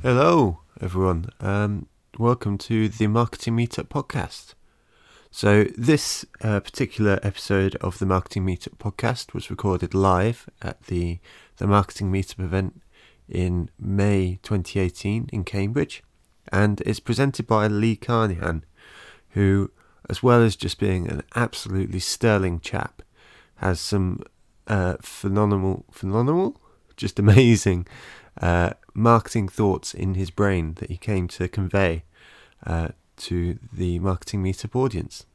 Hello, everyone. Um, welcome to the Marketing Meetup podcast. So, this uh, particular episode of the Marketing Meetup podcast was recorded live at the the Marketing Meetup event in May 2018 in Cambridge, and it's presented by Lee Carnihan, who, as well as just being an absolutely sterling chap, has some uh, phenomenal, phenomenal, just amazing uh, marketing thoughts in his brain that he came to convey uh, to the marketing meetup audience.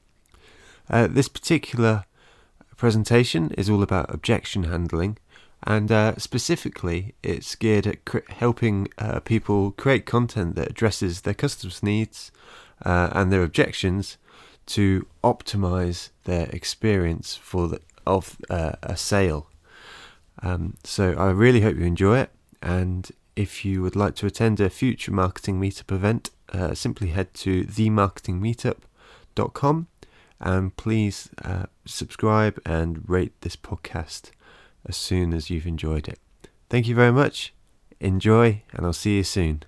Uh, this particular presentation is all about objection handling, and uh, specifically, it's geared at cr- helping uh, people create content that addresses their customers' needs uh, and their objections to optimize their experience for the, of uh, a sale. Um, so I really hope you enjoy it, and if you would like to attend a future marketing meetup event, uh, simply head to themarketingmeetup.com and please uh, subscribe and rate this podcast as soon as you've enjoyed it. Thank you very much. Enjoy, and I'll see you soon.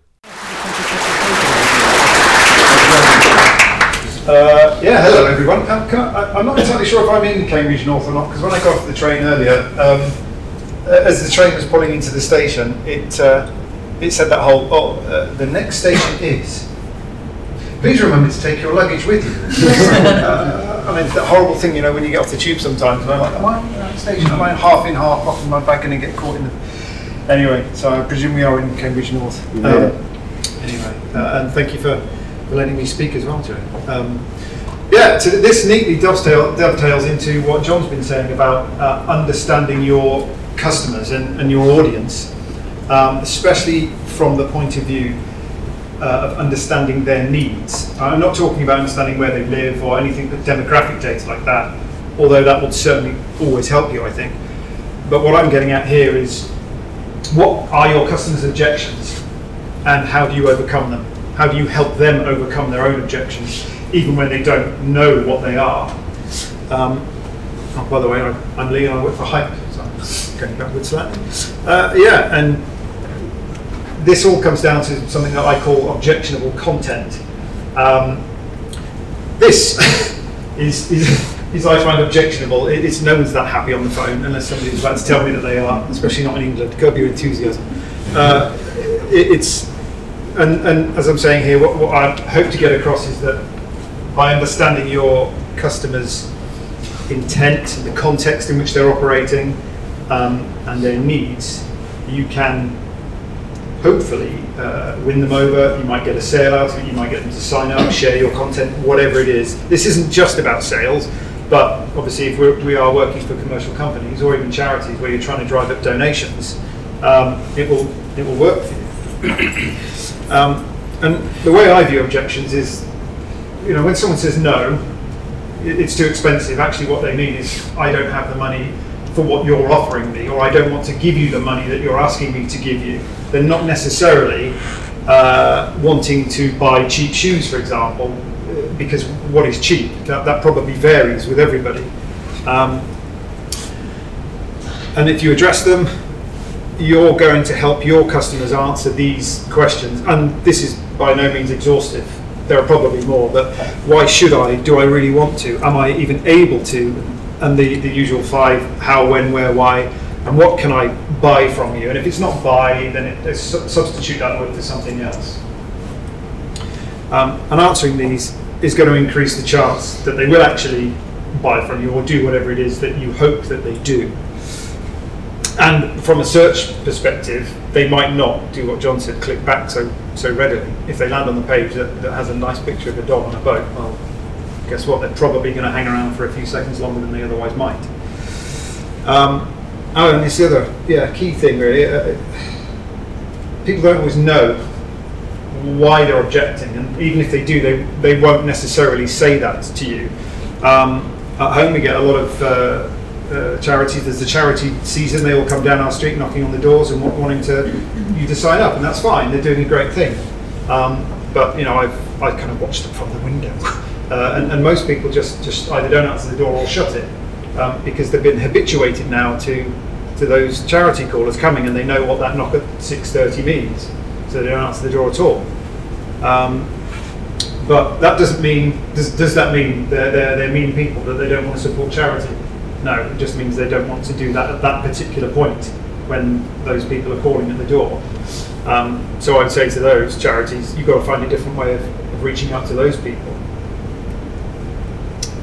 Uh, yeah, hello everyone. Can I, I'm not entirely sure if I'm in Cambridge North or not because when I got off the train earlier, um, uh, as the train was pulling into the station, it uh, it said that whole oh uh, the next station is. Please remember to take your luggage with you. uh, I mean, it's that horrible thing, you know, when you get off the tube sometimes, and I'm like, am I on that station? Am I half in, half off? Am I back to get caught in the. Anyway, so I presume we are in Cambridge North. Um, anyway, uh, and thank you for, for letting me speak as well, Joe. Um, yeah, so this neatly dovetail, dovetails into what John's been saying about uh, understanding your customers and, and your audience, um, especially from the point of view uh, of understanding their needs. I'm not talking about understanding where they live or anything but demographic data like that, although that would certainly always help you, I think. But what I'm getting at here is what are your customers' objections and how do you overcome them? How do you help them overcome their own objections, even when they don't know what they are? Um, oh, by the way, I'm, I'm Lee and I work for Hype, going backwards slightly. Uh, yeah, and this all comes down to something that I call objectionable content. Um, this is, is, is I find objectionable. It, it's no one's that happy on the phone unless somebody's about to tell me that they are, especially not in England. Curb your enthusiasm. Uh, it, it's and, and as I'm saying here, what, what I hope to get across is that by understanding your customers' intent, and the context in which they're operating, um, and their needs, you can hopefully uh, win them over. You might get a sale out of it. You might get them to sign up, share your content, whatever it is. This isn't just about sales, but obviously, if we're, we are working for commercial companies or even charities where you're trying to drive up donations, um, it will it will work for you. um, and the way I view objections is, you know, when someone says no, it's too expensive. Actually, what they mean is, I don't have the money for what you're offering me, or I don't want to give you the money that you're asking me to give you. They're not necessarily uh, wanting to buy cheap shoes, for example, because what is cheap? That, that probably varies with everybody. Um, and if you address them, you're going to help your customers answer these questions. And this is by no means exhaustive. There are probably more, but why should I? Do I really want to? Am I even able to? And the, the usual five how, when, where, why, and what can I buy from you? And if it's not buy, then it, it su- substitute that word for something else. Um, and answering these is going to increase the chance that they will actually buy from you or do whatever it is that you hope that they do. And from a search perspective, they might not do what John said, click back so so readily. If they land on the page that, that has a nice picture of a dog on a boat, well, guess what? They're probably going to hang around for a few seconds longer than they otherwise might. Um, oh, and this the other, yeah, key thing really. Uh, people don't always know why they're objecting, and even if they do, they they won't necessarily say that to you. Um, at home, we get a lot of uh, uh, charities. There's the charity season. They all come down our street, knocking on the doors and wa- wanting to you to sign up, and that's fine. They're doing a great thing. Um, but you know, I've I kind of watched them from the window, uh, and, and most people just just either don't answer the door or shut it um, because they've been habituated now to to those charity callers coming, and they know what that knock at six thirty means. so they don't answer the door at all. Um, but that doesn't mean does, does that mean they're, they're, they're mean people that they don't want to support charity? No, it just means they don't want to do that at that particular point when those people are calling at the door. Um, so I'd say to those charities, you've got to find a different way of, of reaching out to those people.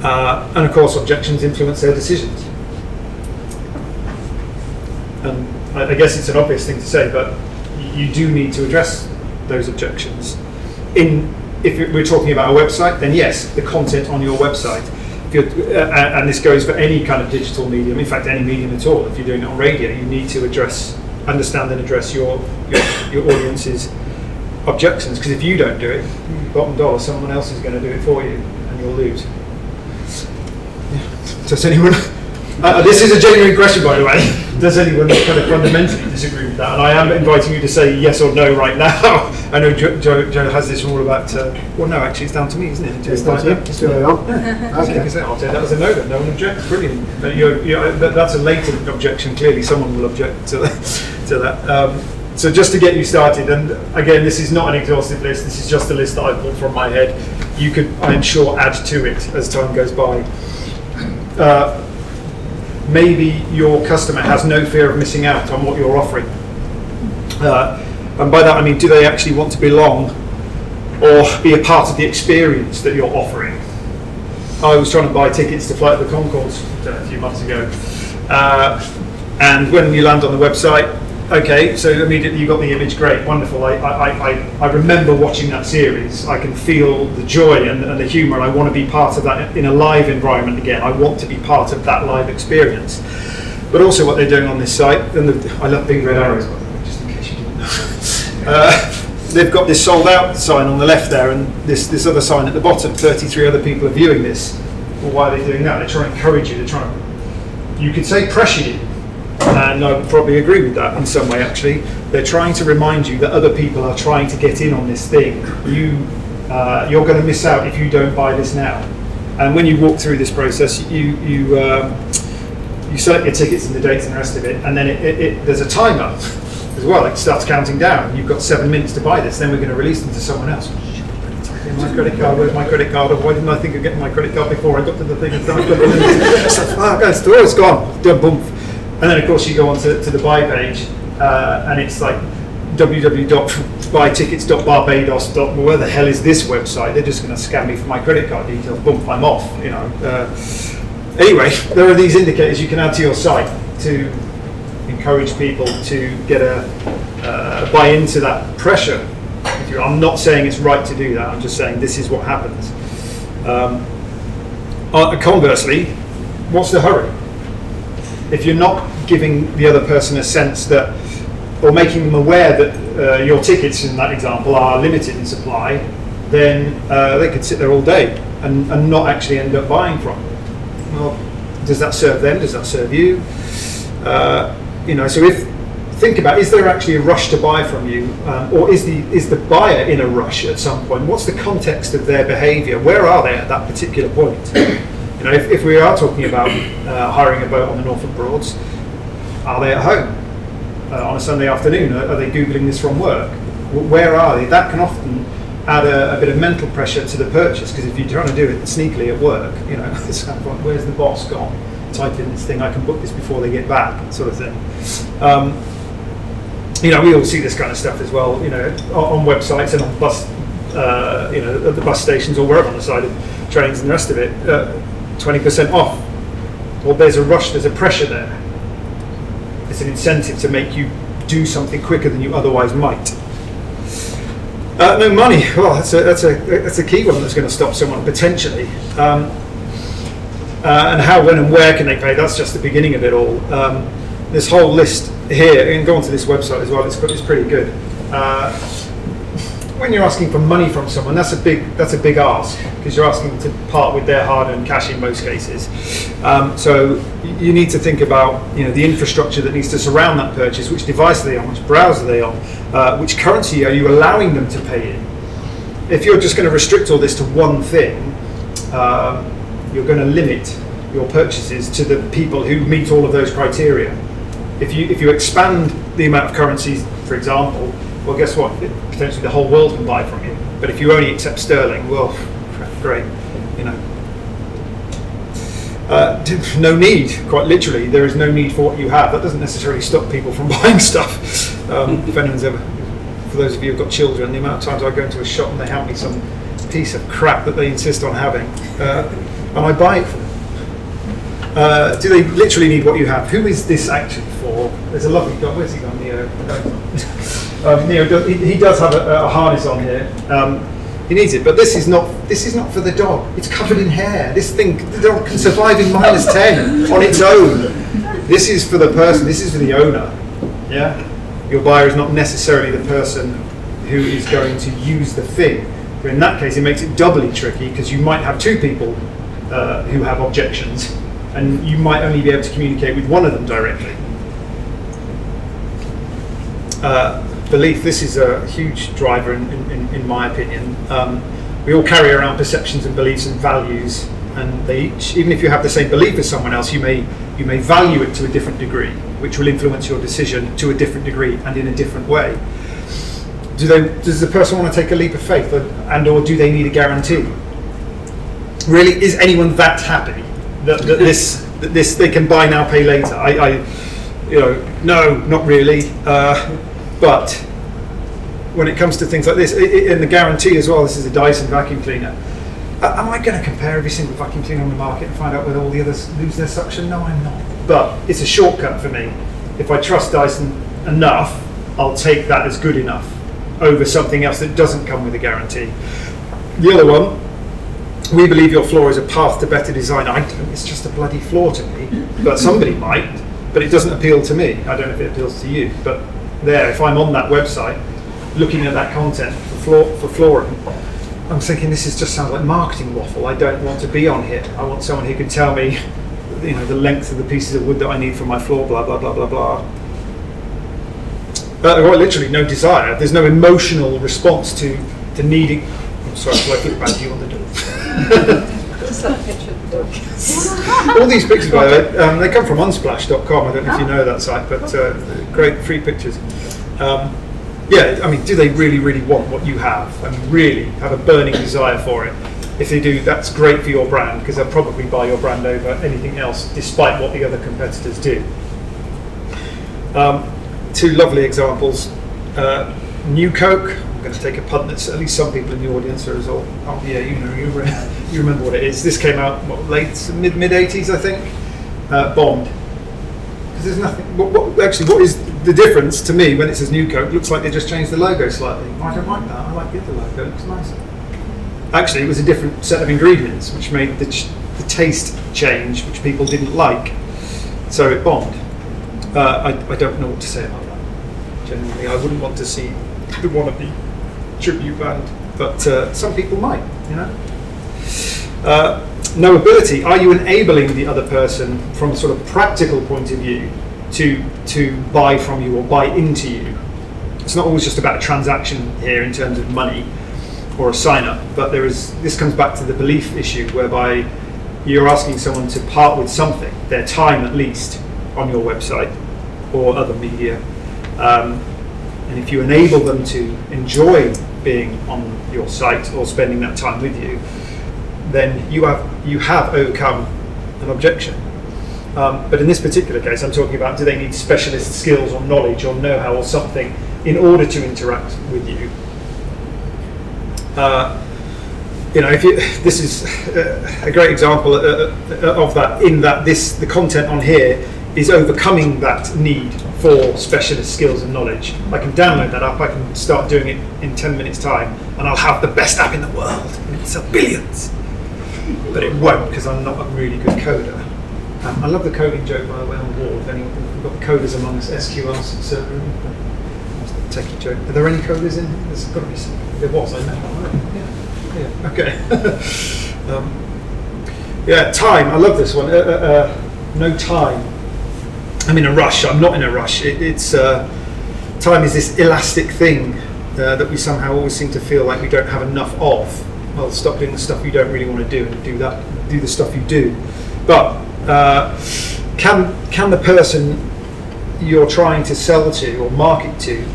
Uh, and of course, objections influence their decisions. And I, I guess it's an obvious thing to say, but you do need to address those objections. In if we're talking about a website, then yes, the content on your website. You're, uh, and and this goes for any kind of digital medium. In fact, any medium at all. If you're doing it on radio, you need to address, understand, and address your your, your audience's objections. Because if you don't do it, bottom dollar, someone else is going to do it for you, and you'll lose. Does anyone? Uh, this is a genuine question, by the way. Does anyone kind of fundamentally disagree with that? And I am inviting you to say yes or no right now. I know Joe, Joe, Joe has this rule about. Uh, well, no, actually, it's down to me, isn't it? It's down to you. It's your own. Okay. I'll take that as a no. Then no one objects. Brilliant. But you're, you're, that, that's a latent objection. Clearly, someone will object to to that. Um, so just to get you started, and again, this is not an exhaustive list. This is just a list that I pulled from my head. You could, I'm sure, add to it as time goes by. Uh, maybe your customer has no fear of missing out on what you're offering. Uh, and by that I mean, do they actually want to belong or be a part of the experience that you're offering? I was trying to buy tickets to Flight of the Conchords uh, a few months ago. Uh, and when you land on the website, okay, so immediately you got the image, great, wonderful. I, I, I, I remember watching that series. I can feel the joy and, and the humour, and I want to be part of that in a live environment again. I want to be part of that live experience. But also, what they're doing on this site, and the, I love big red arrows, just in case you didn't know. Uh, they've got this sold out sign on the left there, and this, this other sign at the bottom. 33 other people are viewing this. Well, why are they doing that? They're trying to encourage you. They're trying to, you could say, pressure you and I would probably agree with that in some way. Actually, they're trying to remind you that other people are trying to get in on this thing. You, uh, you're going to miss out if you don't buy this now. And when you walk through this process, you you um, you select your tickets and the dates and the rest of it, and then it, it, it, there's a timer as well. It starts counting down. You've got seven minutes to buy this. Then we're going to release them to someone else. My credit card. Where's my credit card? Why didn't I think of getting my credit card before I got to the thing and like, "Fuck, it's oh, it's gone. Boom. And then, of course, you go on to, to the buy page, uh, and it's like www.buytickets.barbados. Where the hell is this website? They're just going to scam me for my credit card details. Boom, I'm off. You know. Uh, anyway, there are these indicators you can add to your site to encourage people to get a uh, buy into that pressure. I'm not saying it's right to do that. I'm just saying this is what happens. Um, uh, conversely, what's the hurry? If you're not giving the other person a sense that, or making them aware that uh, your tickets in that example are limited in supply, then uh, they could sit there all day and, and not actually end up buying from you. Well, does that serve them? Does that serve you? Uh, you know, so if think about is there actually a rush to buy from you, um, or is the is the buyer in a rush at some point? What's the context of their behaviour? Where are they at that particular point? You know, if, if we are talking about uh, hiring a boat on the Norfolk Broads, are they at home uh, on a Sunday afternoon? Are, are they googling this from work? Where are they? That can often add a, a bit of mental pressure to the purchase because if you're trying to do it sneakily at work, you know, where's the boss gone? Type in this thing. I can book this before they get back, sort of thing. Um, you know, we all see this kind of stuff as well. You know, on, on websites and on bus, uh, you know, at the bus stations or wherever on the side of trains and the rest of it. Uh, 20% off. Well, there's a rush, there's a pressure there. It's an incentive to make you do something quicker than you otherwise might. Uh, no money. Well, that's a, that's a that's a key one that's going to stop someone potentially. Um, uh, and how, when, and where can they pay? That's just the beginning of it all. Um, this whole list here, and go onto this website as well. It's, it's pretty good. Uh, when you're asking for money from someone, that's a big that's a big ask because you're asking them to part with their hard-earned cash in most cases. Um, so you need to think about you know the infrastructure that needs to surround that purchase. Which device are they on? Which browser are they on? Uh, which currency are you allowing them to pay in? If you're just going to restrict all this to one thing, um, you're going to limit your purchases to the people who meet all of those criteria. If you if you expand the amount of currencies, for example, well, guess what? Potentially the whole world can buy from you. But if you only accept sterling, well, great, you know. Uh, no need, quite literally, there is no need for what you have. That doesn't necessarily stop people from buying stuff. Um, if anyone's ever, for those of you who've got children, the amount of times I go into a shop and they hand me some piece of crap that they insist on having, uh, and I buy it for them. Uh, do they literally need what you have? Who is this actually for? There's a lovely guy. Where's he gone? Neo. Um, Neo. He, he, does have a, a harness on here. Um, he needs it, but this is not. This is not for the dog. It's covered in hair. This thing, the dog can survive in minus ten on its own. This is for the person. This is for the owner. Yeah. Your buyer is not necessarily the person who is going to use the thing. But in that case, it makes it doubly tricky because you might have two people uh, who have objections and you might only be able to communicate with one of them directly. Uh, belief, this is a huge driver in, in, in my opinion. Um, we all carry around perceptions and beliefs and values, and they each, even if you have the same belief as someone else, you may you may value it to a different degree, which will influence your decision to a different degree and in a different way. Do they, does the person want to take a leap of faith, and or do they need a guarantee? Really, is anyone that happy that, that this that this they can buy now, pay later. I, I you know, no, not really. Uh, but when it comes to things like this, it, it, and the guarantee as well, this is a Dyson vacuum cleaner. Uh, am I going to compare every single vacuum cleaner on the market and find out whether all the others lose their suction? No, I'm not. But it's a shortcut for me. If I trust Dyson enough, I'll take that as good enough over something else that doesn't come with a guarantee. The other one, we believe your floor is a path to better design. I don't, it's just a bloody floor to me, but somebody might, but it doesn't appeal to me. I don't know if it appeals to you, but there, if I'm on that website looking at that content for, for flooring, I'm thinking this is just sounds like marketing waffle. I don't want to be on here. I want someone who can tell me, you know, the length of the pieces of wood that I need for my floor, blah blah blah blah blah. But well, literally no desire. There's no emotional response to to needing. I'm sorry, I flick back to All these pictures, by the way, um, they come from unsplash.com. I don't know if you know that site, but uh, great free pictures. Um, yeah, I mean, do they really, really want what you have? I mean, really have a burning desire for it? If they do, that's great for your brand because they'll probably buy your brand over anything else, despite what the other competitors do. Um, two lovely examples. Uh, New Coke, Going to take a punt that at least some people in the audience are as old. Oh yeah, you know, you, you remember what it is. This came out what, late mid mid 80s, I think. Uh, Bond. Because there's nothing. What, what, actually, what is the difference to me when it says New Coke? Looks like they just changed the logo slightly. I don't like that. I like the other logo. It looks nicer. Actually, it was a different set of ingredients, which made the, ch- the taste change, which people didn't like. So it bombed. Uh, I, I don't know what to say about that. Generally, I wouldn't want to see the wannabe tribute band, but uh, some people might, you know. Uh, knowability, are you enabling the other person from a sort of practical point of view to, to buy from you or buy into you? It's not always just about a transaction here in terms of money or a sign up, but there is, this comes back to the belief issue whereby you're asking someone to part with something, their time at least, on your website or other media. Um, and if you enable them to enjoy being on your site or spending that time with you, then you have you have overcome an objection. Um, but in this particular case, I'm talking about do they need specialist skills or knowledge or know-how or something in order to interact with you? Uh, you know, if you, this is a great example uh, uh, of that. In that this the content on here is overcoming that need for specialist skills and knowledge. I can download that app, I can start doing it in 10 minutes time, and I'll have the best app in the world. It's a billions. But it won't because I'm not a really good coder. Um, I love the coding joke by the way on the Wall. If anyone, we've got coders among us, SQL server. Techie joke. Are there any coders in? Here? There's got to be some. There was, I know. Yeah. Yeah. Okay. um, yeah. Time. I love this one. Uh, uh, uh, no time I'm in a rush. I'm not in a rush. It, it's uh, time is this elastic thing uh, that we somehow always seem to feel like we don't have enough of. Well, stop doing the stuff you don't really want to do and do that. Do the stuff you do. But uh, can can the person you're trying to sell to or market to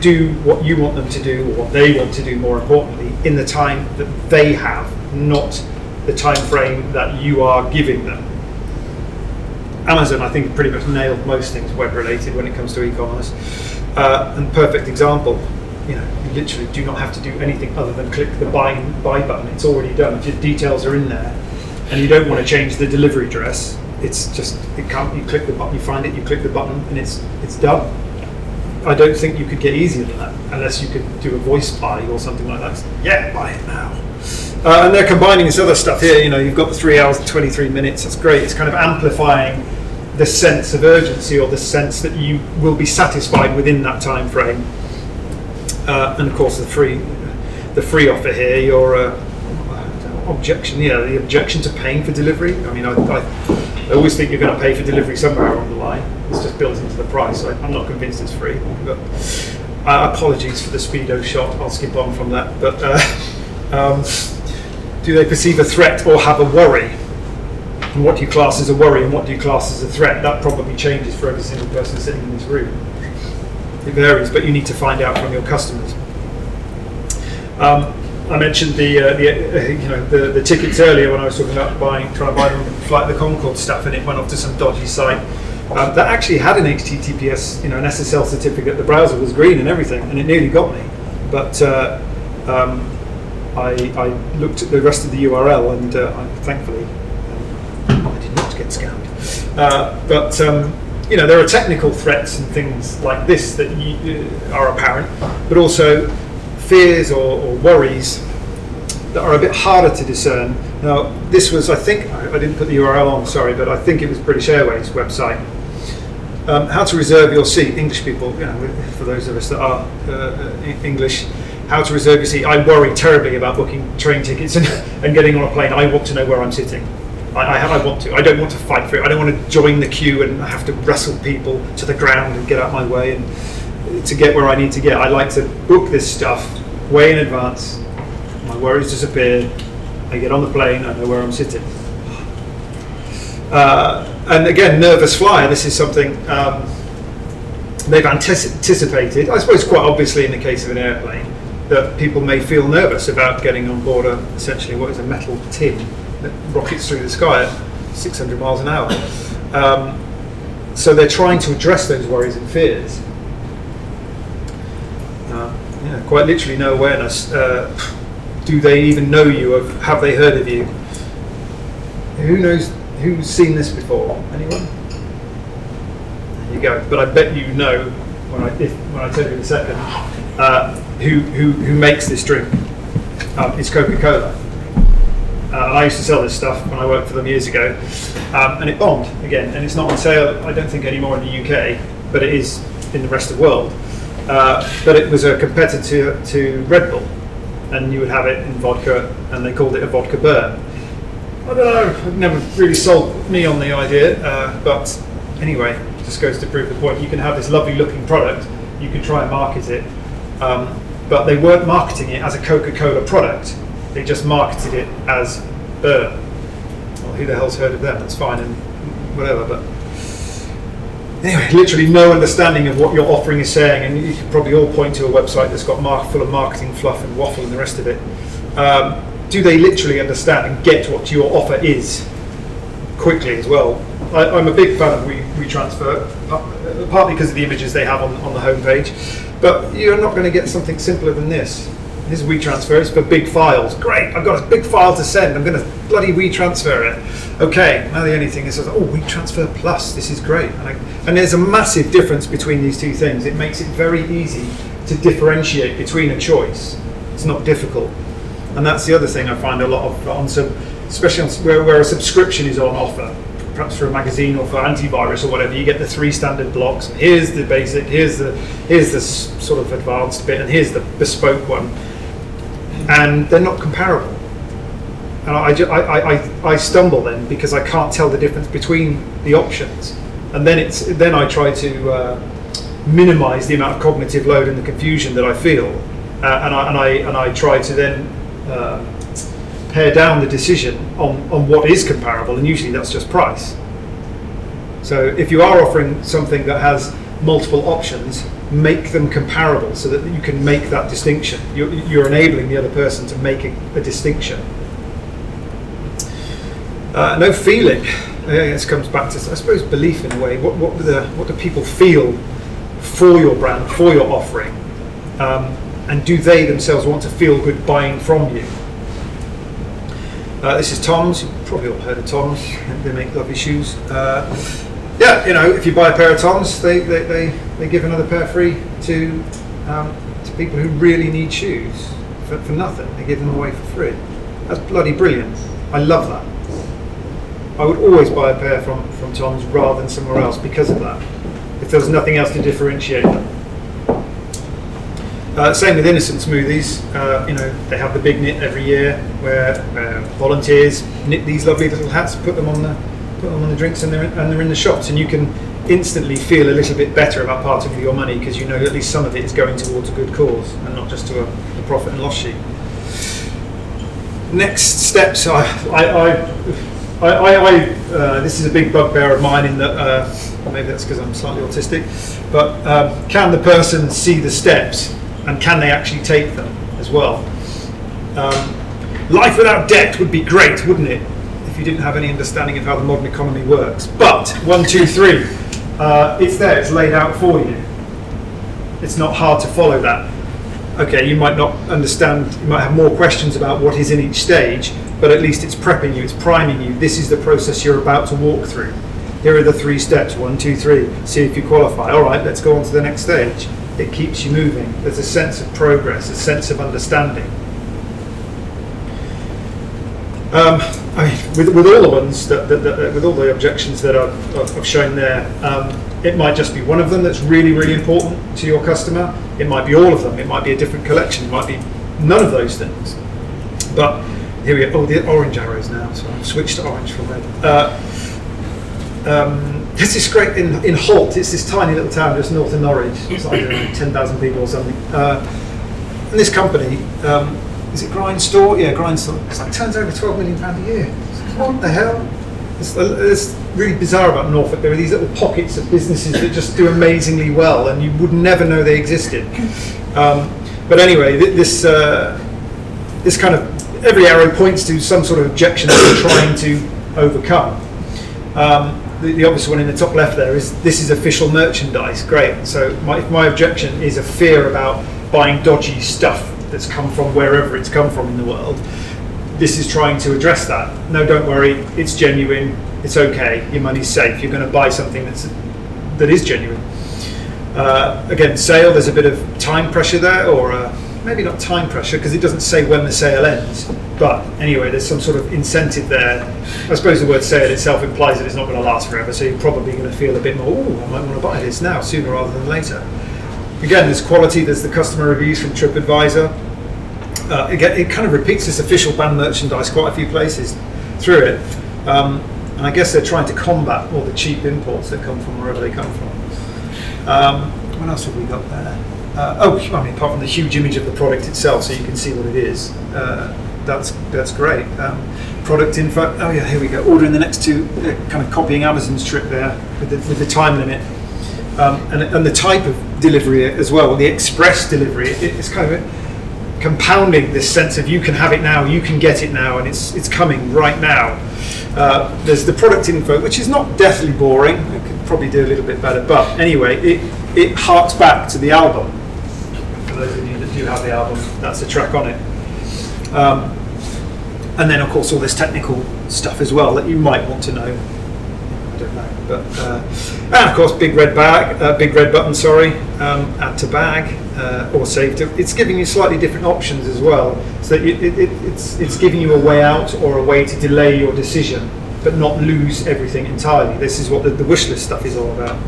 do what you want them to do or what they want to do more importantly in the time that they have not the time frame that you are giving them amazon i think pretty much nailed most things web related when it comes to e-commerce. Uh, and perfect example you know you literally do not have to do anything other than click the buy buy button. It's already done. If your details are in there. And you don't want to change the delivery address. It's just it can't you click the button you find it you click the button and it's it's done. I don't think you could get easier than that unless you could do a voice buy or something like that. Yeah, buy it now. Uh, and they're combining this other stuff here. You know, you've got the three hours and 23 minutes. That's great. It's kind of amplifying the sense of urgency or the sense that you will be satisfied within that time frame. Uh, and of course, the free, the free offer here. Your uh, objection, yeah, the objection to paying for delivery. I mean, I, I I always think you're going to pay for delivery somewhere along the line. It's just built into the price. I, am not convinced it's free. But uh, apologies for the speedo shot. I'll skip on from that. But uh, um, do they perceive a threat or have a worry? And what do you class as a worry and what do you class as a threat? That probably changes for every single person sitting in this room. It varies, but you need to find out from your customers. Um, I mentioned the, uh, the uh, you know the, the tickets earlier when I was talking about buying trying to buy them flight the Conchords stuff and it went off to some dodgy site um, that actually had an HTTPS you know an SSL certificate the browser was green and everything and it nearly got me but uh, um, I, I, looked at the rest of the URL and uh, I, thankfully um, I did not get scammed uh, but um, you know there are technical threats and things like this that you, uh, are apparent but also fears or, or, worries that are a bit harder to discern. Now, this was, I think, I didn't put the URL on, sorry, but I think it was British Airways website. Um, how to reserve your seat, English people, you know, for those of us that are uh, English, how to reserve your seat. I worry terribly about booking train tickets and, and getting on a plane. I want to know where I'm sitting. I, I, I, want to. I don't want to fight for it. I don't want to join the queue and have to wrestle people to the ground and get out my way and to get where I need to get. I like to book this stuff way in advance. My worries disappear. I get on the plane. I know where I'm sitting. Uh, and again, nervous flyer. This is something um, they've anticipated. I suppose quite obviously in the case of an airplane that people may feel nervous about getting on board a, essentially what is a metal tin that rockets through the sky at 600 miles an hour. Um, so they're trying to address those worries and fears yeah, quite literally no awareness. Uh, do they even know you? Of have they heard of you? Who knows? Who's seen this before? Anyone? There you go. But I bet you know when I if, when I tell you in a second uh, who, who who makes this drink. Um, it's Coca-Cola. Uh, I used to sell this stuff when I worked for them years ago, um, and it bombed again. And it's not on sale, I don't think, anymore in the UK, but it is in the rest of the world. Uh, but it was a competitor to Red Bull, and you would have it in vodka, and they called it a vodka burn. I don't know, it never really sold me on the idea, uh, but anyway, just goes to prove the point. You can have this lovely looking product, you can try and market it, um, but they weren't marketing it as a Coca Cola product, they just marketed it as burn. Well, who the hell's heard of them? That's fine and whatever, but anyway, literally no understanding of what your offering is saying, and you could probably all point to a website that's got full of marketing fluff and waffle and the rest of it. Um, do they literally understand and get what your offer is quickly as well? I, am a big fan of WeTransfer, partly because of the images they have on, on the homepage, but you're not going to get something simpler than this. This is WeTransfer, it's for big files. Great, I've got a big file to send, I'm going to bloody WeTransfer it. Okay, now the only thing is, oh, WeTransfer Plus, this is great. And, I, and there's a massive difference between these two things. It makes it very easy to differentiate between a choice. It's not difficult. And that's the other thing I find a lot of on some, especially on, where, where a subscription is on offer, perhaps for a magazine or for antivirus or whatever, you get the three standard blocks. Here's the basic, here's the here's the sort of advanced bit, and here's the bespoke one and they're not comparable. And I, I, I, I stumble then because I can't tell the difference between the options. And then it's then I try to uh, minimize the amount of cognitive load and the confusion that I feel, uh, and, I, and I and I try to then uh, pare down the decision on, on what is comparable, and usually that's just price. So if you are offering something that has multiple options, make them comparable so that you can make that distinction. You're, you're enabling the other person to make a, a distinction. Uh, no feeling. Guess comes back to I suppose belief in a way. What what the what do people feel for your brand, for your offering, um, and do they themselves want to feel good buying from you? Uh, this is Tom's. You've probably all heard of Tom's. They make lovely shoes. Uh, yeah, you know, if you buy a pair of Tom's, they, they, they, they give another pair free to um, to people who really need shoes for, for nothing. They give them away for free. That's bloody brilliant. I love that. I would always buy a pair from, from Tom's rather than somewhere else because of that. If there was nothing else to differentiate them. Uh, same with innocent smoothies. Uh, you know, they have the big knit every year where uh, volunteers knit these lovely little hats, put them on the put them on the drinks, and they're and they're in the shops, and you can instantly feel a little bit better about parting with your money because you know at least some of it is going towards a good cause and not just to a, a profit and loss sheet. Next steps, I, I, I I, I, I uh, this is a big bugbear of mine in that uh, maybe that's because I'm slightly autistic, but um, can the person see the steps and can they actually take them as well? Um, life without debt would be great, wouldn't it? If you didn't have any understanding of how the modern economy works. But one, two, three, uh, it's there, it's laid out for you. It's not hard to follow that. Okay, you might not understand, you might have more questions about what is in each stage, but at least it's prepping you, it's priming you. This is the process you're about to walk through. Here are the three steps one, two, three. See if you qualify. All right, let's go on to the next stage. It keeps you moving. There's a sense of progress, a sense of understanding. Um, I mean, with, with all the ones that, that, that with all the objections that I've, I've shown there, um, it might just be one of them that's really, really important to your customer. It might be all of them. It might be a different collection. It might be none of those things. But here we go. Oh, the orange arrows now. So I've switched to orange from red. Uh, um, this is great in, in Holt. It's this tiny little town just north of Norwich. It's like 10,000 people or something. Uh, and this company, um, is it Grind Store? Yeah, Grind Store. It's like turns over 12 million pound a year. What the hell? It's, uh, it's really bizarre about Norfolk. There are these little pockets of businesses that just do amazingly well, and you would never know they existed. Um, but anyway, this uh, this kind of every arrow points to some sort of objection that we're trying to overcome. Um, the, the, obvious one in the top left there is this is official merchandise. Great. So my, my objection is a fear about buying dodgy stuff that's come from wherever it's come from in the world, this is trying to address that. No, don't worry. It's genuine. It's okay. Your money's safe. You're going to buy something that's that is genuine. Uh, again, sale. There's a bit of time pressure there, or maybe not time pressure because it doesn't say when the sale ends. But anyway, there's some sort of incentive there. I suppose the word sale itself implies that it's not going to last forever, so you're probably going to feel a bit more, oh, I might want to buy this now, sooner rather than later. Again, there's quality, there's the customer reviews from TripAdvisor. Uh, again, it kind of repeats this official band merchandise quite a few places through it. Um, and I guess they're trying to combat all the cheap imports that come from wherever they come from. Um, what else have we got there? Uh, oh, I mean, apart from the huge image of the product itself, so you can see what it is. Uh, that's that's great. Um, product info. Oh yeah, here we go. Ordering the next two, uh, kind of copying Amazon's trick there with the, with the time limit, um, and, and the type of delivery as well. The express delivery. It, it's kind of compounding this sense of you can have it now, you can get it now, and it's it's coming right now. Uh, there's the product info, which is not deathly boring. I could probably do a little bit better, but anyway, it it harks back to the album for those of you that do have the album, that's a track on it. Um, and then, of course, all this technical stuff as well that you might want to know. I don't know, but uh, and of course, big red bag, uh, big red button. Sorry, um, add to bag uh, or save to. It's giving you slightly different options as well, so it, it, it's it's giving you a way out or a way to delay your decision, but not lose everything entirely. This is what the, the wish list stuff is all about.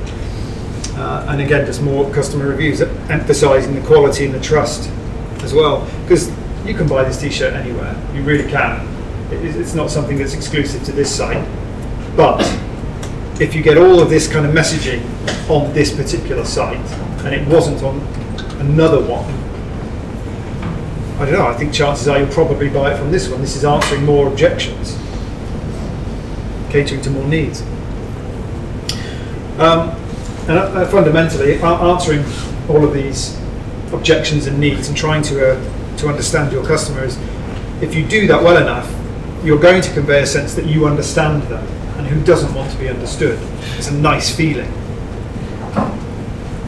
Uh, and again, just more customer reviews, emphasising the quality and the trust as well. Because you can buy this T-shirt anywhere, you really can. It's not something that's exclusive to this site. But if you get all of this kind of messaging on this particular site, and it wasn't on another one, I don't know. I think chances are you'll probably buy it from this one. This is answering more objections, catering to more needs. Um, and uh, fundamentally answering all of these objections and needs and trying to uh, to understand your customers. If you do that well enough, you're going to convey a sense that you understand them. And who doesn't want to be understood? It's a nice feeling.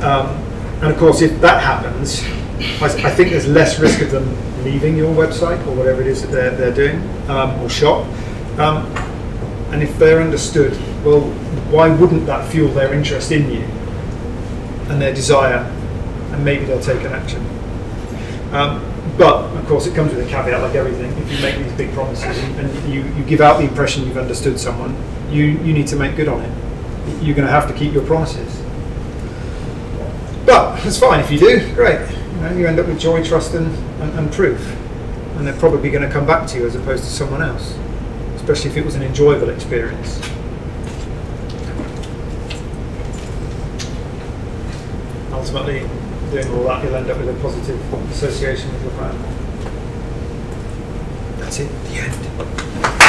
Um, and of course, if that happens, I, I think there's less risk of them leaving your website or whatever it is that they're, they're doing um, or shop. Um, and if they're understood, well, why wouldn't that fuel their interest in you and their desire? And maybe they'll take an action. Um, but of course, it comes with a caveat, like everything. If you make these big promises and you, you give out the impression you've understood someone, you, you need to make good on it. You're going to have to keep your promises. But it's fine if you do. Great. You, know, you end up with joy, trust, and, and, and proof. And they're probably going to come back to you as opposed to someone else, especially if it was an enjoyable experience. Ultimately, doing all that, you'll end up with a positive association with your brand. That's it. The end.